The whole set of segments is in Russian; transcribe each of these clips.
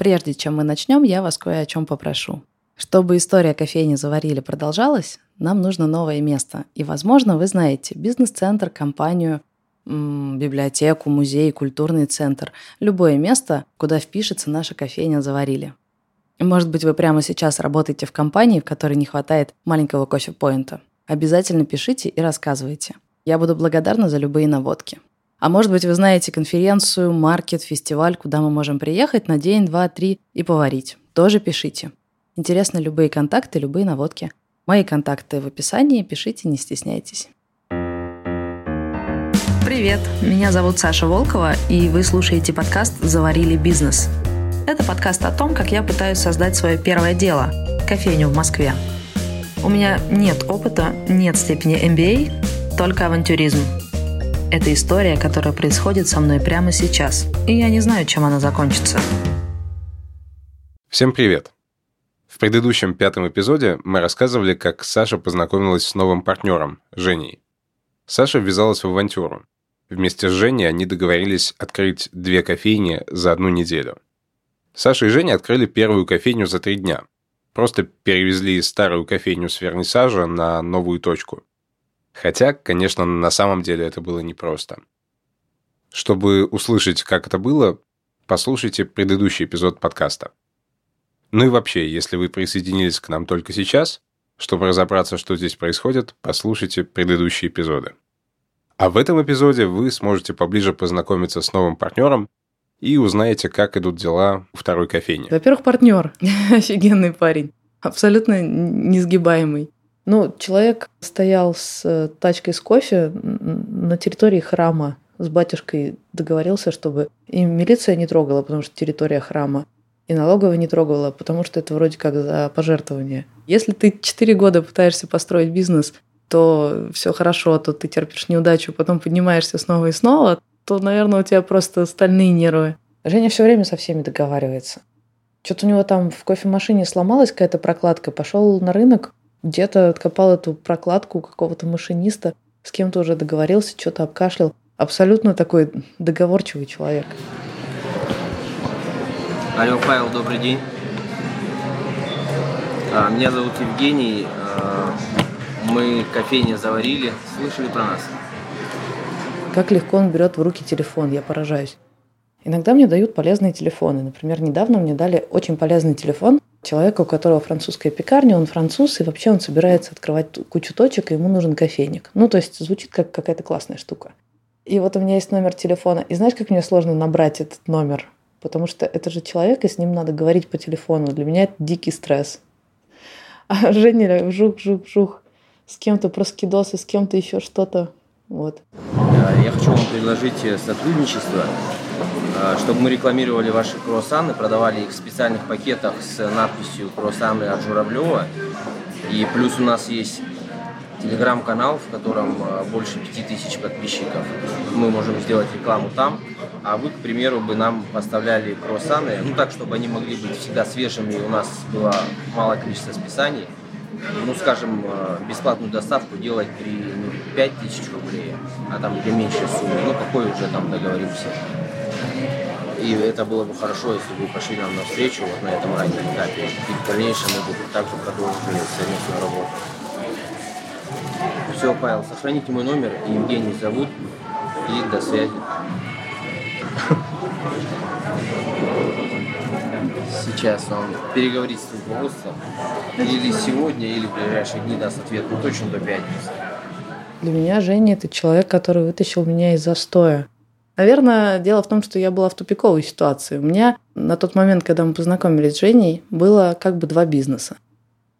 Прежде чем мы начнем, я вас кое о чем попрошу. Чтобы история кофейни «Заварили» продолжалась, нам нужно новое место. И, возможно, вы знаете бизнес-центр, компанию, библиотеку, музей, культурный центр. Любое место, куда впишется наша кофейня «Заварили». Может быть, вы прямо сейчас работаете в компании, в которой не хватает маленького кофе-поинта. Обязательно пишите и рассказывайте. Я буду благодарна за любые наводки. А может быть, вы знаете конференцию, маркет, фестиваль, куда мы можем приехать на день, два, три и поварить. Тоже пишите. Интересны любые контакты, любые наводки. Мои контакты в описании, пишите, не стесняйтесь. Привет, меня зовут Саша Волкова, и вы слушаете подкаст «Заварили бизнес». Это подкаст о том, как я пытаюсь создать свое первое дело – кофейню в Москве. У меня нет опыта, нет степени MBA, только авантюризм. Это история, которая происходит со мной прямо сейчас, и я не знаю, чем она закончится. Всем привет! В предыдущем пятом эпизоде мы рассказывали, как Саша познакомилась с новым партнером, Женей. Саша ввязалась в авантюру. Вместе с Женей они договорились открыть две кофейни за одну неделю – Саша и Женя открыли первую кофейню за три дня. Просто перевезли старую кофейню с вернисажа на новую точку. Хотя, конечно, на самом деле это было непросто. Чтобы услышать, как это было, послушайте предыдущий эпизод подкаста. Ну и вообще, если вы присоединились к нам только сейчас, чтобы разобраться, что здесь происходит, послушайте предыдущие эпизоды. А в этом эпизоде вы сможете поближе познакомиться с новым партнером и узнаете, как идут дела у второй кофейни. Во-первых, партнер. Офигенный парень. Абсолютно несгибаемый. Ну, человек стоял с э, тачкой с кофе на территории храма. С батюшкой договорился, чтобы и милиция не трогала, потому что территория храма, и налоговая не трогала, потому что это вроде как за пожертвование. Если ты 4 года пытаешься построить бизнес, то все хорошо, то ты терпишь неудачу, потом поднимаешься снова и снова, то, наверное, у тебя просто стальные нервы. Женя все время со всеми договаривается. Что-то у него там в кофемашине сломалась какая-то прокладка. Пошел на рынок, где-то откопал эту прокладку у какого-то машиниста, с кем-то уже договорился, что-то обкашлял. Абсолютно такой договорчивый человек. Алло, Павел, добрый день. А, меня зовут Евгений. А, мы кофейня заварили. Слышали про нас? Как легко он берет в руки телефон, я поражаюсь. Иногда мне дают полезные телефоны. Например, недавно мне дали очень полезный телефон человека, у которого французская пекарня, он француз, и вообще он собирается открывать кучу точек, и ему нужен кофейник. Ну, то есть звучит как какая-то классная штука. И вот у меня есть номер телефона. И знаешь, как мне сложно набрать этот номер? Потому что это же человек, и с ним надо говорить по телефону. Для меня это дикий стресс. А Женя жух-жух-жух. С кем-то про скидосы, с кем-то еще что-то. Вот. Я хочу вам предложить сотрудничество, э, чтобы мы рекламировали ваши круассаны, продавали их в специальных пакетах с надписью «Круассаны от Журавлева». И плюс у нас есть телеграм-канал, в котором э, больше 5000 подписчиков. Мы можем сделать рекламу там, а вы, к примеру, бы нам поставляли круассаны, ну так, чтобы они могли быть всегда свежими, у нас было малое количество списаний – ну, скажем, э, бесплатную доставку делать при ну, 5 тысяч рублей, а там для меньшей суммы, ну, какой уже там договоримся. И это было бы хорошо, если бы вы пошли нам навстречу вот на этом раннем этапе. И в дальнейшем мы бы также продолжили совместную работу. Все, Павел, сохраните мой номер, Евгений зовут, и до связи. сейчас он переговорит с руководством или сегодня, или в ближайшие дни даст ответ, но точно до пятницы. Для меня Женя – это человек, который вытащил меня из застоя. Наверное, дело в том, что я была в тупиковой ситуации. У меня на тот момент, когда мы познакомились с Женей, было как бы два бизнеса.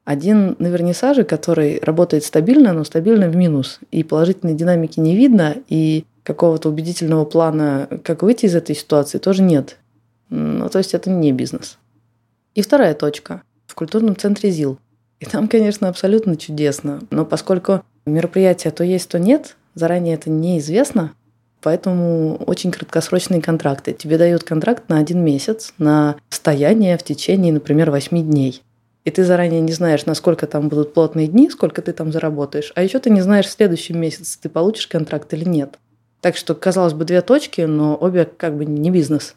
Один на вернисаже, который работает стабильно, но стабильно в минус. И положительной динамики не видно, и какого-то убедительного плана, как выйти из этой ситуации, тоже нет. Ну, то есть это не бизнес. И вторая точка в культурном центре ЗИЛ. И там, конечно, абсолютно чудесно. Но поскольку мероприятие то есть, то нет, заранее это неизвестно, поэтому очень краткосрочные контракты. Тебе дают контракт на один месяц, на стояние в течение, например, восьми дней. И ты заранее не знаешь, насколько там будут плотные дни, сколько ты там заработаешь. А еще ты не знаешь в следующем месяце, ты получишь контракт или нет. Так что, казалось бы, две точки, но обе как бы не бизнес.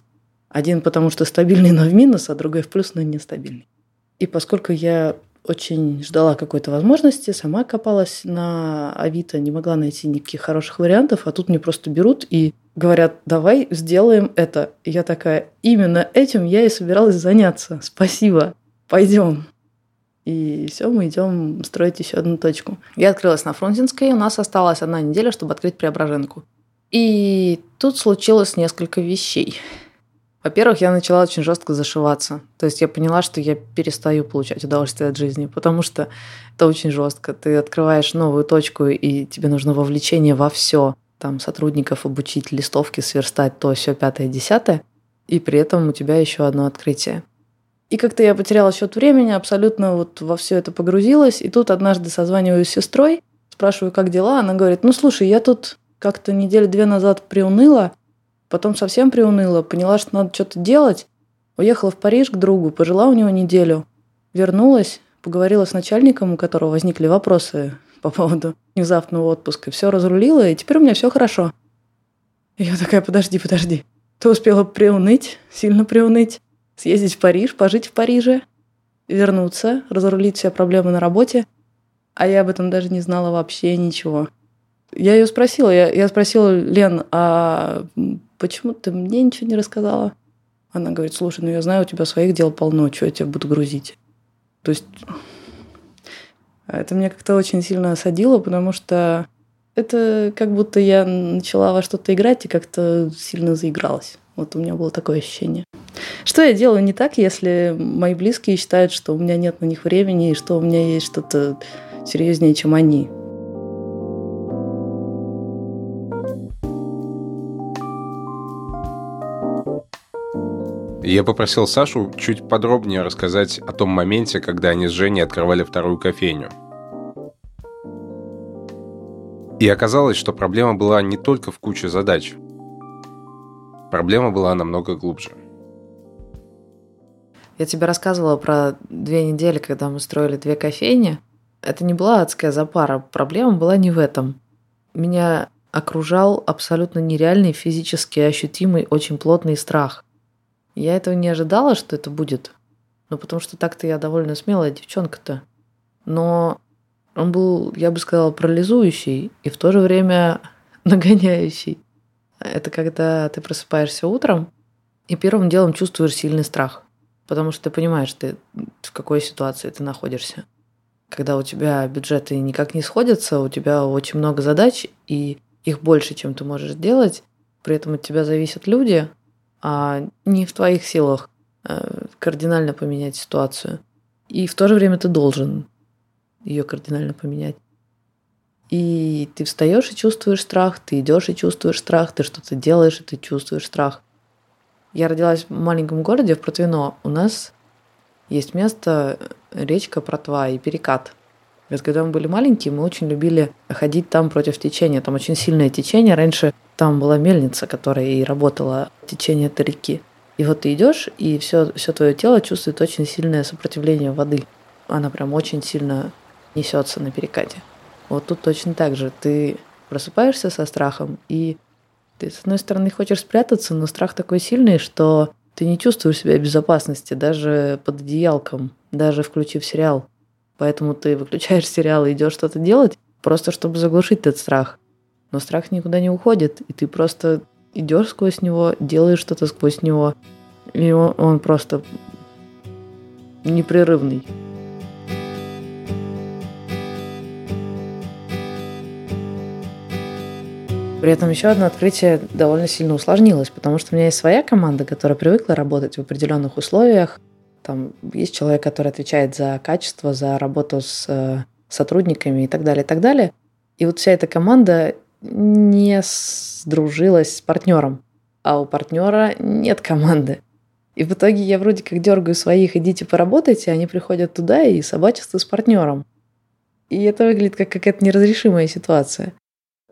Один потому что стабильный, но в минус, а другой в плюс, но нестабильный. И поскольку я очень ждала какой-то возможности, сама копалась на Авито, не могла найти никаких хороших вариантов, а тут мне просто берут и говорят, давай сделаем это. И я такая, именно этим я и собиралась заняться. Спасибо, пойдем. И все, мы идем строить еще одну точку. Я открылась на Фрунзенской, у нас осталась одна неделя, чтобы открыть Преображенку. И тут случилось несколько вещей. Во-первых, я начала очень жестко зашиваться. То есть я поняла, что я перестаю получать удовольствие от жизни, потому что это очень жестко. Ты открываешь новую точку, и тебе нужно вовлечение во все. Там сотрудников обучить, листовки сверстать, то все пятое, десятое. И при этом у тебя еще одно открытие. И как-то я потеряла счет времени, абсолютно вот во все это погрузилась. И тут однажды созваниваюсь с сестрой, спрашиваю, как дела. Она говорит, ну слушай, я тут как-то недели две назад приуныла, потом совсем приуныла, поняла, что надо что-то делать. Уехала в Париж к другу, пожила у него неделю. Вернулась, поговорила с начальником, у которого возникли вопросы по поводу внезапного отпуска. Все разрулила, и теперь у меня все хорошо. И я такая, подожди, подожди. Ты успела приуныть, сильно приуныть съездить в Париж, пожить в Париже, вернуться, разрулить все проблемы на работе. А я об этом даже не знала вообще ничего. Я ее спросила, я, я спросила, Лен, а почему ты мне ничего не рассказала? Она говорит, слушай, ну я знаю, у тебя своих дел полно, что я тебя буду грузить? То есть это мне как-то очень сильно осадило, потому что это как будто я начала во что-то играть и как-то сильно заигралась. Вот у меня было такое ощущение. Что я делаю не так, если мои близкие считают, что у меня нет на них времени и что у меня есть что-то серьезнее, чем они? Я попросил Сашу чуть подробнее рассказать о том моменте, когда они с Женей открывали вторую кофейню. И оказалось, что проблема была не только в куче задач. Проблема была намного глубже. Я тебе рассказывала про две недели, когда мы строили две кофейни. Это не была адская запара. Проблема была не в этом. Меня окружал абсолютно нереальный, физически ощутимый, очень плотный страх. Я этого не ожидала, что это будет. Ну, потому что так-то я довольно смелая девчонка-то. Но он был, я бы сказала, парализующий и в то же время нагоняющий. Это когда ты просыпаешься утром и первым делом чувствуешь сильный страх потому что ты понимаешь, ты в какой ситуации ты находишься. Когда у тебя бюджеты никак не сходятся, у тебя очень много задач, и их больше, чем ты можешь сделать, при этом от тебя зависят люди, а не в твоих силах э, кардинально поменять ситуацию. И в то же время ты должен ее кардинально поменять. И ты встаешь и чувствуешь страх, ты идешь и чувствуешь страх, ты что-то делаешь и ты чувствуешь страх. Я родилась в маленьком городе, в Протвино. У нас есть место, речка Протва и перекат. Вот когда мы были маленькие, мы очень любили ходить там против течения. Там очень сильное течение. Раньше там была мельница, которая и работала течение этой реки. И вот ты идешь, и все, все твое тело чувствует очень сильное сопротивление воды. Она прям очень сильно несется на перекате. Вот тут точно так же. Ты просыпаешься со страхом, и ты, с одной стороны, хочешь спрятаться, но страх такой сильный, что ты не чувствуешь себя в безопасности даже под одеялком, даже включив сериал. Поэтому ты выключаешь сериал и идешь что-то делать, просто чтобы заглушить этот страх. Но страх никуда не уходит, и ты просто идешь сквозь него, делаешь что-то сквозь него, и он, он просто непрерывный. При этом еще одно открытие довольно сильно усложнилось, потому что у меня есть своя команда, которая привыкла работать в определенных условиях. Там есть человек, который отвечает за качество, за работу с э, сотрудниками и так далее, и так далее. И вот вся эта команда не сдружилась с партнером, а у партнера нет команды. И в итоге я вроде как дергаю своих, идите поработайте, они приходят туда и собачатся с партнером. И это выглядит как какая-то неразрешимая ситуация.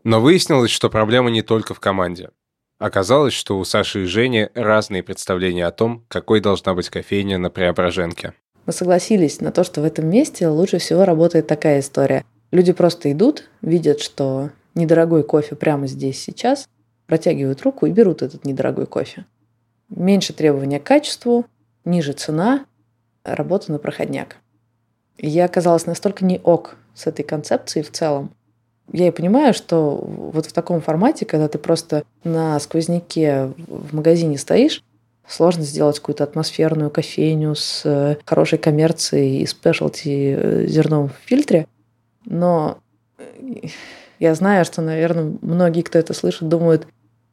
Но выяснилось, что проблема не только в команде. Оказалось, что у Саши и Жени разные представления о том, какой должна быть кофейня на Преображенке. Мы согласились на то, что в этом месте лучше всего работает такая история. Люди просто идут, видят, что недорогой кофе прямо здесь сейчас, протягивают руку и берут этот недорогой кофе. меньше требования к качеству, ниже цена, работа на проходняк. Я оказалась настолько не ок с этой концепцией в целом. Я и понимаю, что вот в таком формате, когда ты просто на сквозняке в магазине стоишь, сложно сделать какую-то атмосферную кофейню с э, хорошей коммерцией и спешлти э, зерном в фильтре. Но э, я знаю, что, наверное, многие, кто это слышит, думают,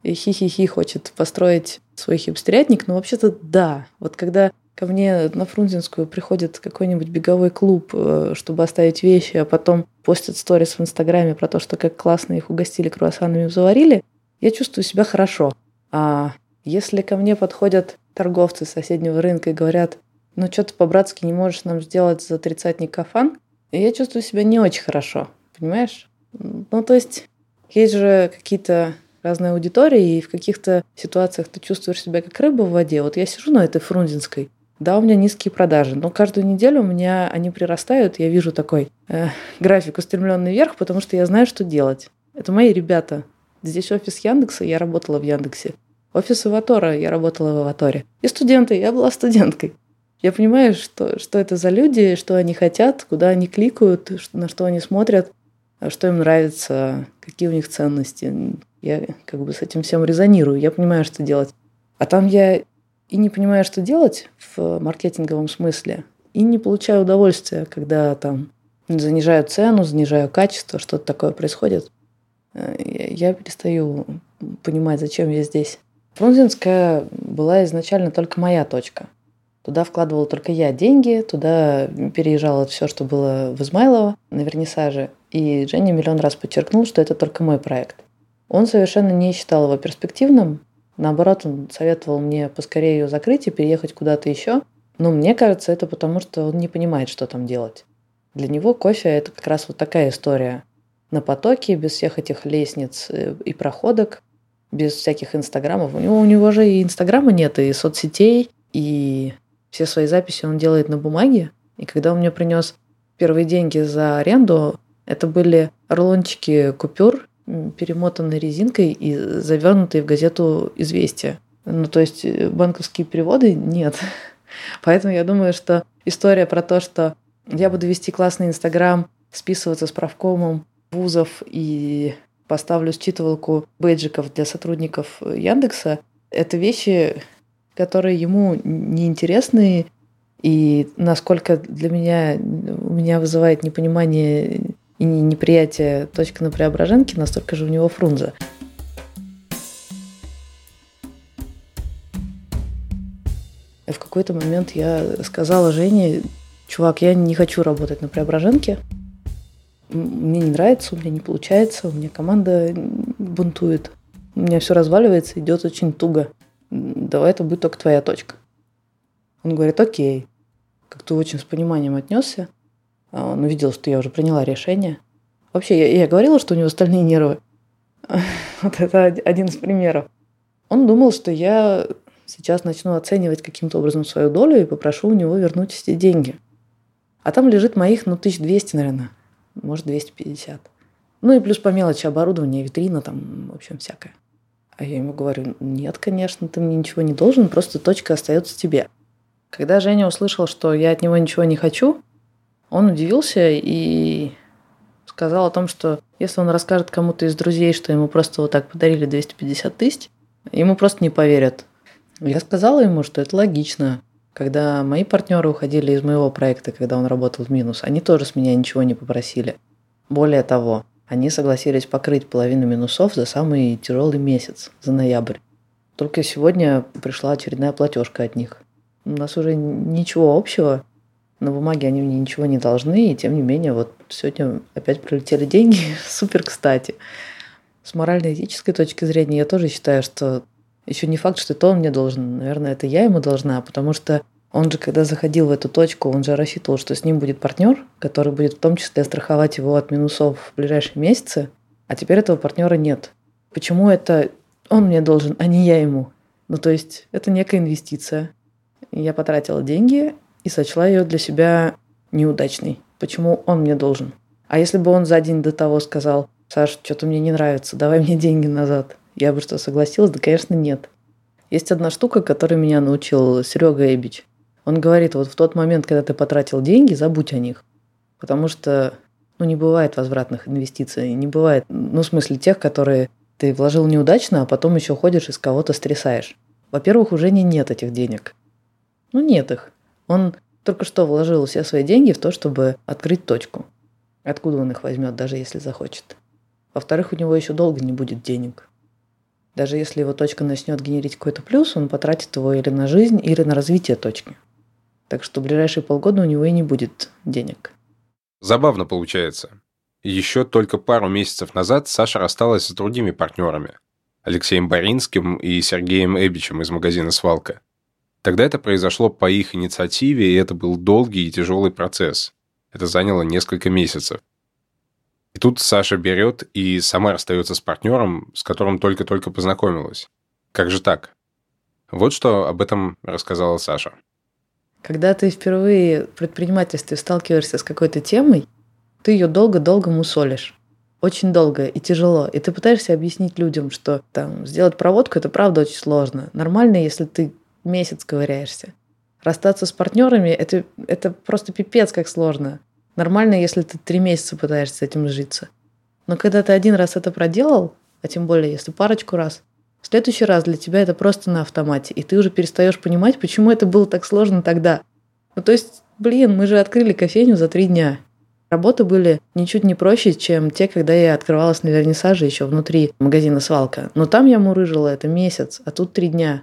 хи-хи-хи хочет построить свой хипстерятник, но вообще-то да. Вот когда ко мне на Фрунзенскую приходит какой-нибудь беговой клуб, э, чтобы оставить вещи, а потом постят сторис в Инстаграме про то, что как классно их угостили круассанами заварили, я чувствую себя хорошо. А если ко мне подходят торговцы соседнего рынка и говорят, ну что ты по-братски не можешь нам сделать за тридцатник кафан, я чувствую себя не очень хорошо, понимаешь? Ну, то есть есть же какие-то разные аудитории, и в каких-то ситуациях ты чувствуешь себя как рыба в воде. Вот я сижу на этой фрунзенской, да, у меня низкие продажи, но каждую неделю у меня они прирастают, я вижу такой э, график устремленный вверх, потому что я знаю, что делать. Это мои ребята. Здесь офис Яндекса, я работала в Яндексе. Офис Аватора, я работала в Аваторе. И студенты, я была студенткой. Я понимаю, что, что это за люди, что они хотят, куда они кликают, на что они смотрят, что им нравится, какие у них ценности. Я как бы с этим всем резонирую, я понимаю, что делать. А там я и не понимаю, что делать в маркетинговом смысле, и не получаю удовольствия, когда там занижаю цену, занижаю качество, что-то такое происходит. Э, я перестаю понимать, зачем я здесь. Фрунзенская была изначально только моя точка. Туда вкладывала только я деньги, туда переезжало все, что было в Измайлово на вернисаже. И Женя миллион раз подчеркнул, что это только мой проект. Он совершенно не считал его перспективным. Наоборот, он советовал мне поскорее ее закрыть и переехать куда-то еще. Но мне кажется, это потому, что он не понимает, что там делать. Для него кофе – это как раз вот такая история. На потоке, без всех этих лестниц э, и проходок, без всяких инстаграмов. У него, у него же и инстаграма нет, и соцсетей, и все свои записи он делает на бумаге. И когда он мне принес первые деньги за аренду, это были рулончики купюр перемотанной резинкой и завернутые в газету «Известия». Ну, то есть э, банковские переводы нет. Поэтому я думаю, что история про то, что я буду вести классный Инстаграм, списываться с правкомом вузов и поставлю считывалку бейджиков для сотрудников Яндекса, это вещи, которые ему неинтересны, и насколько для меня, у меня вызывает непонимание и неприятие точка на Преображенке, настолько же у него Фрунзе. В какой-то момент я сказала Жене, чувак, я не хочу работать на Преображенке, мне не нравится, у меня не получается, у меня команда бунтует, у меня все разваливается, идет очень туго. Давай это будет только твоя точка. Он говорит, окей. Как-то очень с пониманием отнесся. А он увидел, что я уже приняла решение. Вообще, я, я говорила, что у него стальные нервы. Вот это один из примеров. Он думал, что я сейчас начну оценивать каким-то образом свою долю и попрошу у него вернуть эти деньги. А там лежит моих, ну, 1200, наверное. Может, 250. Ну и плюс по мелочи оборудование, витрина там, в общем, всякое. А я ему говорю, нет, конечно, ты мне ничего не должен, просто точка остается тебе. Когда Женя услышал, что я от него ничего не хочу, он удивился и сказал о том, что если он расскажет кому-то из друзей, что ему просто вот так подарили 250 тысяч, ему просто не поверят. Я сказала ему, что это логично. Когда мои партнеры уходили из моего проекта, когда он работал в минус, они тоже с меня ничего не попросили. Более того, они согласились покрыть половину минусов за самый тяжелый месяц, за ноябрь. Только сегодня пришла очередная платежка от них. У нас уже ничего общего. На бумаге они мне ничего не должны, и тем не менее, вот сегодня опять прилетели деньги. Супер кстати. С морально-этической точки зрения я тоже считаю, что еще не факт, что это он мне должен. Наверное, это я ему должна, потому что он же, когда заходил в эту точку, он же рассчитывал, что с ним будет партнер, который будет в том числе страховать его от минусов в ближайшие месяцы, а теперь этого партнера нет. Почему это он мне должен, а не я ему? Ну, то есть это некая инвестиция. Я потратила деньги и сочла ее для себя неудачной. Почему он мне должен? А если бы он за день до того сказал, Саш, что-то мне не нравится, давай мне деньги назад, я бы что, согласилась? Да, конечно, нет. Есть одна штука, которой меня научил Серега Эбич. Он говорит, вот в тот момент, когда ты потратил деньги, забудь о них. Потому что ну, не бывает возвратных инвестиций, не бывает, ну, в смысле тех, которые ты вложил неудачно, а потом еще ходишь и с кого-то стрясаешь. Во-первых, уже не нет этих денег. Ну, нет их. Он только что вложил все свои деньги в то, чтобы открыть точку. Откуда он их возьмет, даже если захочет? Во-вторых, у него еще долго не будет денег. Даже если его точка начнет генерить какой-то плюс, он потратит его или на жизнь, или на развитие точки. Так что в ближайшие полгода у него и не будет денег. Забавно получается. Еще только пару месяцев назад Саша рассталась с другими партнерами – Алексеем Боринским и Сергеем Эбичем из магазина «Свалка». Тогда это произошло по их инициативе, и это был долгий и тяжелый процесс. Это заняло несколько месяцев. И тут Саша берет и сама расстается с партнером, с которым только-только познакомилась. Как же так? Вот что об этом рассказала Саша. Когда ты впервые в предпринимательстве сталкиваешься с какой-то темой, ты ее долго-долго мусолишь. Очень долго и тяжело. И ты пытаешься объяснить людям, что там сделать проводку это правда очень сложно. Нормально, если ты месяц ковыряешься. Расстаться с партнерами это, это просто пипец как сложно. Нормально, если ты три месяца пытаешься с этим сжиться. Но когда ты один раз это проделал, а тем более если парочку раз, в следующий раз для тебя это просто на автомате, и ты уже перестаешь понимать, почему это было так сложно тогда. Ну то есть, блин, мы же открыли кофейню за три дня. Работы были ничуть не проще, чем те, когда я открывалась на вернисаже еще внутри магазина «Свалка». Но там я мурыжила это месяц, а тут три дня.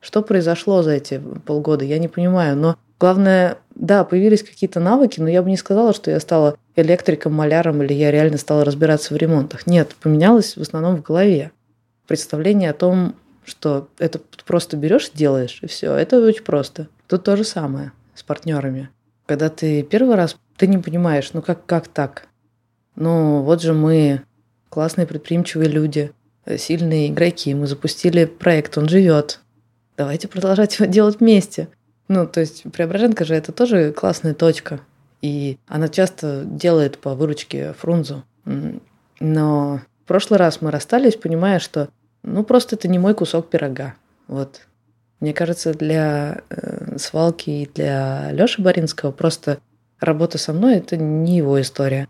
Что произошло за эти полгода, я не понимаю. Но главное, да, появились какие-то навыки, но я бы не сказала, что я стала электриком, маляром или я реально стала разбираться в ремонтах. Нет, поменялось в основном в голове. Представление о том, что это просто берешь, делаешь, и все. Это очень просто. Тут то же самое с партнерами. Когда ты первый раз ты не понимаешь, ну как, как так? Ну вот же мы классные предприимчивые люди, сильные игроки, мы запустили проект, он живет. Давайте продолжать его делать вместе. Ну, то есть Преображенка же это тоже классная точка. И она часто делает по выручке Фрунзу. Но в прошлый раз мы расстались, понимая, что ну просто это не мой кусок пирога. Вот. Мне кажется, для э, свалки и для Лёши Боринского просто работа со мной – это не его история.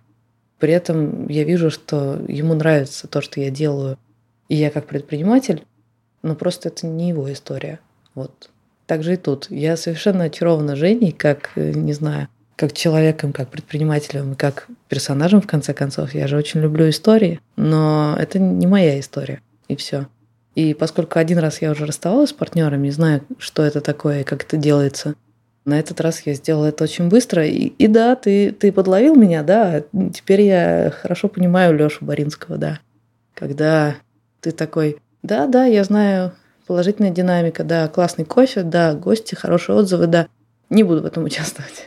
При этом я вижу, что ему нравится то, что я делаю, и я как предприниматель, но просто это не его история. Вот. Так же и тут. Я совершенно очарована Женей, как, э, не знаю, как человеком, как предпринимателем, как персонажем, в конце концов. Я же очень люблю истории, но это не моя история, и все. И поскольку один раз я уже расставалась с партнерами, знаю, что это такое и как это делается – на этот раз я сделала это очень быстро. И, и да, ты, ты подловил меня, да. Теперь я хорошо понимаю Лешу Боринского, да. Когда ты такой, да, да, я знаю, положительная динамика, да, классный кофе, да, гости, хорошие отзывы, да. Не буду в этом участвовать.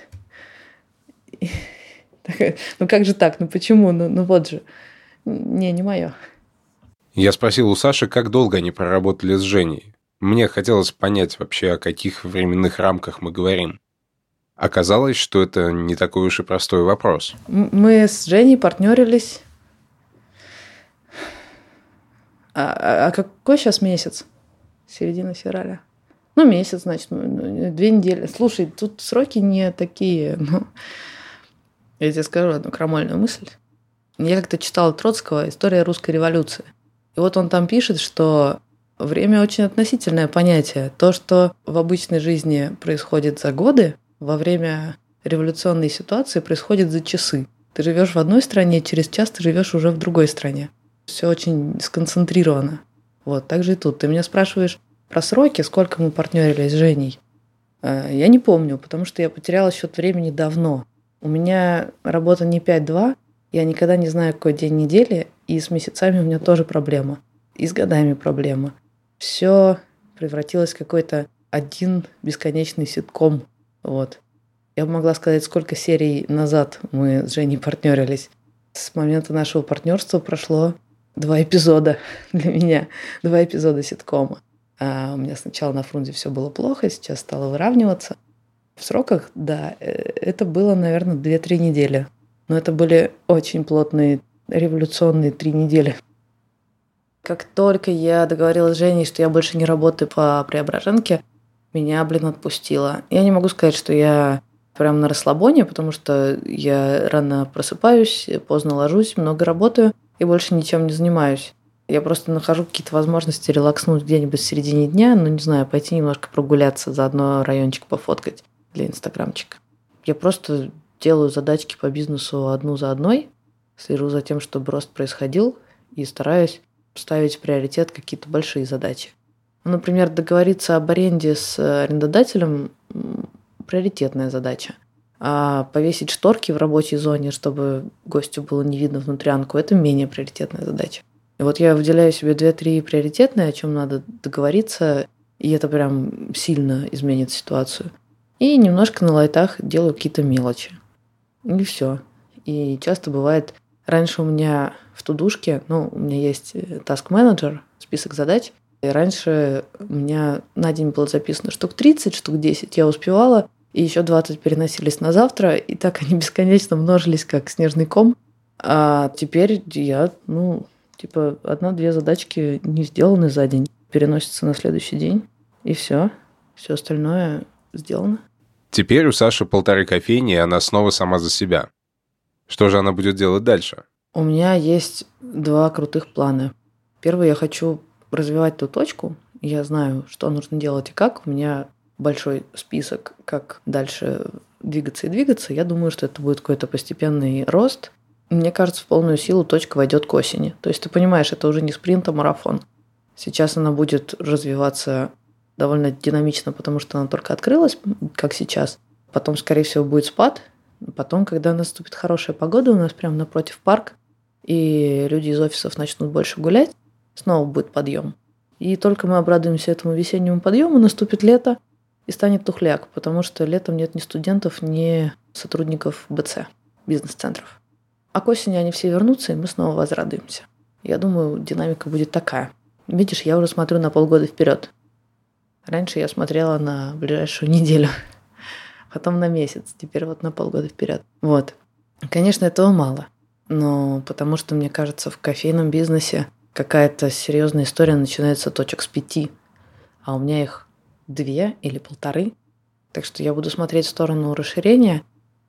Ну как же так? Ну почему? Ну, ну вот же. Не, не мое. Я спросил у Саши, как долго они проработали с Женей. Мне хотелось понять вообще, о каких временных рамках мы говорим. Оказалось, что это не такой уж и простой вопрос. Мы с Женей партнерились. А, а, а какой сейчас месяц? Середина февраля. Ну, месяц, значит, ну, ну, две недели. Слушай, тут сроки не такие. Ну, я тебе скажу одну крамольную мысль. Я как-то читала Троцкого «История русской революции». И вот он там пишет, что Время очень относительное понятие. То, что в обычной жизни происходит за годы, во время революционной ситуации происходит за часы. Ты живешь в одной стране, через час ты живешь уже в другой стране. Все очень сконцентрировано. Вот, так же и тут. Ты меня спрашиваешь про сроки, сколько мы партнерились с Женей. Э, я не помню, потому что я потеряла счет времени давно. У меня работа не 5-2, я никогда не знаю, какой день недели, и с месяцами у меня тоже проблема. И с годами проблема все превратилось в какой-то один бесконечный ситком. Вот. Я могла сказать, сколько серий назад мы с Женей партнерились. С момента нашего партнерства прошло два эпизода для меня, два эпизода ситкома. А у меня сначала на фрунзе все было плохо, сейчас стало выравниваться. В сроках, да, э, это было, наверное, 2-3 недели. Но это были очень плотные революционные три недели. Как только я договорилась с Женей, что я больше не работаю по Преображенке, меня, блин, отпустило. Я не могу сказать, что я прям на расслабоне, потому что я рано просыпаюсь, поздно ложусь, много работаю и больше ничем не занимаюсь. Я просто нахожу какие-то возможности релакснуть где-нибудь в середине дня, ну, не знаю, пойти немножко прогуляться, заодно райончик пофоткать для инстаграмчика. Я просто делаю задачки по бизнесу одну за одной, слежу за тем, чтобы рост происходил, и стараюсь ставить в приоритет какие-то большие задачи. Ну, например, договориться об аренде с арендодателем – приоритетная задача. А повесить шторки в рабочей зоне, чтобы гостю было не видно внутрянку – это менее приоритетная задача. И вот я выделяю себе две-три приоритетные, о чем надо договориться, и это прям сильно изменит ситуацию. И немножко на лайтах делаю какие-то мелочи. И все. И часто бывает, раньше у меня в тудушке, ну, у меня есть task manager, список задач, и раньше у меня на день было записано штук 30, штук 10 я успевала, и еще 20 переносились на завтра, и так они бесконечно множились, как снежный ком. А теперь я, ну, типа, одна-две задачки не сделаны за день, переносятся на следующий день, и все. Все остальное сделано. Теперь у Саши полторы кофейни, и она снова сама за себя. Что же она будет делать дальше? У меня есть два крутых плана. Первый, я хочу развивать ту точку, я знаю, что нужно делать и как. У меня большой список, как дальше двигаться и двигаться. Я думаю, что это будет какой-то постепенный рост. Мне кажется, в полную силу точка войдет к осени. То есть ты понимаешь, это уже не спринт, а марафон. Сейчас она будет развиваться довольно динамично, потому что она только открылась, как сейчас. Потом, скорее всего, будет спад. Потом, когда наступит хорошая погода, у нас прямо напротив парк, и люди из офисов начнут больше гулять, снова будет подъем. И только мы обрадуемся этому весеннему подъему, наступит лето и станет тухляк, потому что летом нет ни студентов, ни сотрудников БЦ, бизнес-центров. А к осени они все вернутся, и мы снова возрадуемся. Я думаю, динамика будет такая. Видишь, я уже смотрю на полгода вперед. Раньше я смотрела на ближайшую неделю, потом на месяц, теперь вот на полгода вперед. Вот. Конечно, этого мало, но потому что, мне кажется, в кофейном бизнесе какая-то серьезная история начинается точек с пяти, а у меня их две или полторы. Так что я буду смотреть в сторону расширения,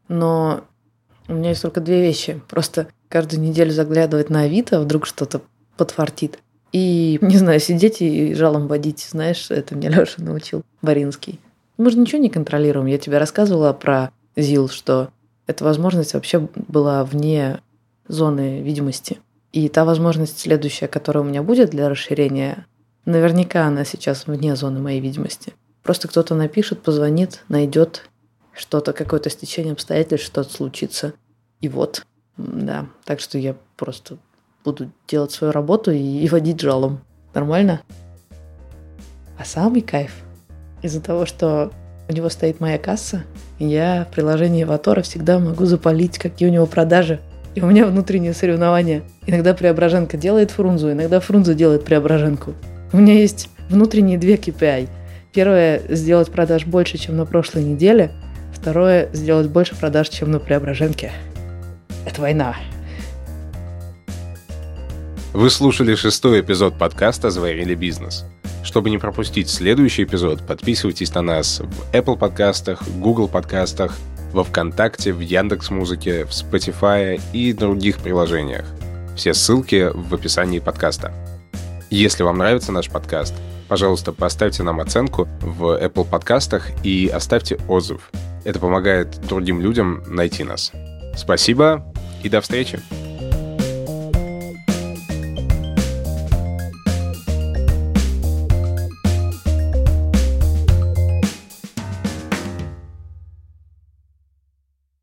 но у меня есть только две вещи. Просто каждую неделю заглядывать на Авито, вдруг что-то подфартит. И, не знаю, сидеть и жалом водить, знаешь, это мне Леша научил, Баринский. Мы же ничего не контролируем. Я тебе рассказывала про ЗИЛ, что эта возможность вообще была вне зоны видимости. И та возможность следующая, которая у меня будет для расширения, наверняка она сейчас вне зоны моей видимости. Просто кто-то напишет, позвонит, найдет что-то, какое-то стечение обстоятельств, что-то случится. И вот, да. Так что я просто буду делать свою работу и, и водить жалом. Нормально? А самый кайф из-за того, что у него стоит моя касса, я в приложении Ватора всегда могу запалить, какие у него продажи – и у меня внутреннее соревнование. Иногда Преображенка делает Фрунзу, иногда Фрунза делает Преображенку. У меня есть внутренние две KPI. Первое – сделать продаж больше, чем на прошлой неделе. Второе – сделать больше продаж, чем на Преображенке. Это война. Вы слушали шестой эпизод подкаста «Заварили бизнес». Чтобы не пропустить следующий эпизод, подписывайтесь на нас в Apple подкастах, Google подкастах – во ВКонтакте, в Яндекс Музыке, в Spotify и других приложениях. Все ссылки в описании подкаста. Если вам нравится наш подкаст, пожалуйста, поставьте нам оценку в Apple подкастах и оставьте отзыв. Это помогает другим людям найти нас. Спасибо и до встречи!